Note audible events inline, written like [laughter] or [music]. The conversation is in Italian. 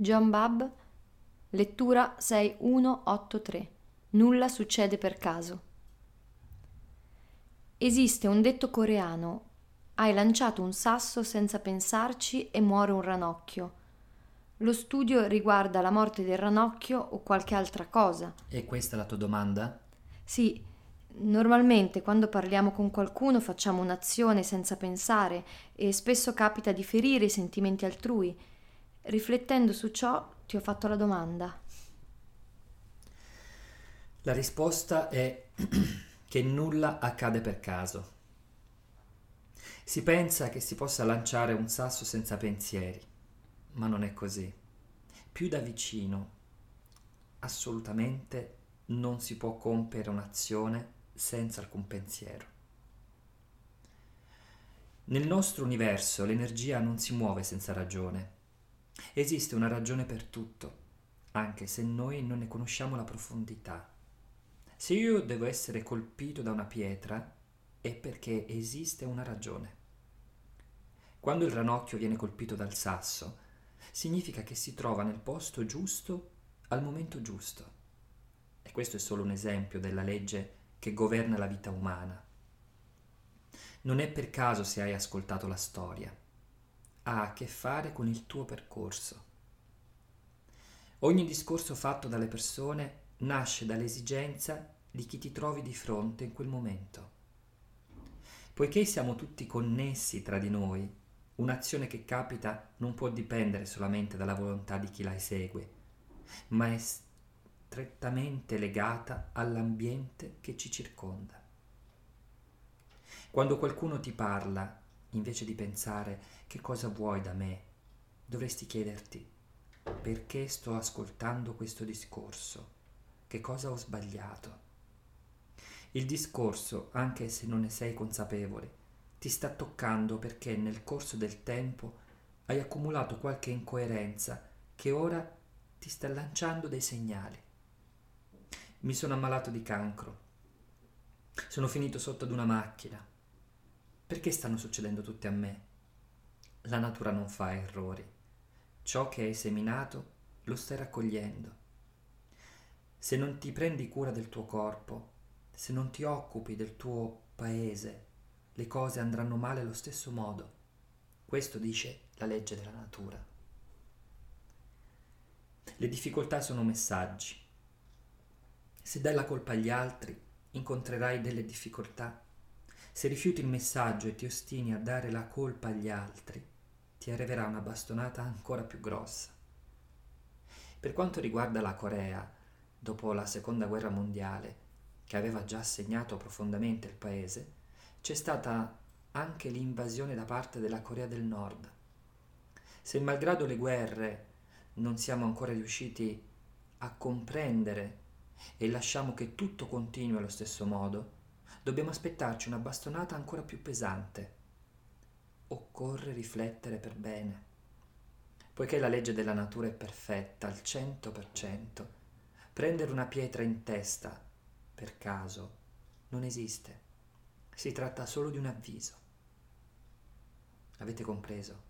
John Bab, lettura 6183. Nulla succede per caso. Esiste un detto coreano: hai lanciato un sasso senza pensarci e muore un ranocchio. Lo studio riguarda la morte del ranocchio o qualche altra cosa. E questa è la tua domanda? Sì, normalmente quando parliamo con qualcuno facciamo un'azione senza pensare e spesso capita di ferire i sentimenti altrui. Riflettendo su ciò, ti ho fatto la domanda. La risposta è [clears throat] che nulla accade per caso. Si pensa che si possa lanciare un sasso senza pensieri, ma non è così. Più da vicino, assolutamente non si può compiere un'azione senza alcun pensiero. Nel nostro universo l'energia non si muove senza ragione. Esiste una ragione per tutto, anche se noi non ne conosciamo la profondità. Se io devo essere colpito da una pietra, è perché esiste una ragione. Quando il ranocchio viene colpito dal sasso, significa che si trova nel posto giusto al momento giusto. E questo è solo un esempio della legge che governa la vita umana. Non è per caso se hai ascoltato la storia ha a che fare con il tuo percorso. Ogni discorso fatto dalle persone nasce dall'esigenza di chi ti trovi di fronte in quel momento. Poiché siamo tutti connessi tra di noi, un'azione che capita non può dipendere solamente dalla volontà di chi la esegue, ma è strettamente legata all'ambiente che ci circonda. Quando qualcuno ti parla invece di pensare che cosa vuoi da me, dovresti chiederti perché sto ascoltando questo discorso, che cosa ho sbagliato. Il discorso, anche se non ne sei consapevole, ti sta toccando perché nel corso del tempo hai accumulato qualche incoerenza che ora ti sta lanciando dei segnali. Mi sono ammalato di cancro. Sono finito sotto ad una macchina. Perché stanno succedendo tutte a me? La natura non fa errori. Ciò che hai seminato lo stai raccogliendo. Se non ti prendi cura del tuo corpo, se non ti occupi del tuo paese, le cose andranno male allo stesso modo. Questo dice la legge della natura. Le difficoltà sono messaggi. Se dai la colpa agli altri, incontrerai delle difficoltà se rifiuti il messaggio e ti ostini a dare la colpa agli altri, ti arriverà una bastonata ancora più grossa. Per quanto riguarda la Corea, dopo la seconda guerra mondiale, che aveva già segnato profondamente il paese, c'è stata anche l'invasione da parte della Corea del Nord. Se malgrado le guerre non siamo ancora riusciti a comprendere e lasciamo che tutto continui allo stesso modo, dobbiamo aspettarci una bastonata ancora più pesante. Occorre riflettere per bene. Poiché la legge della natura è perfetta al cento per cento, prendere una pietra in testa, per caso, non esiste. Si tratta solo di un avviso. Avete compreso?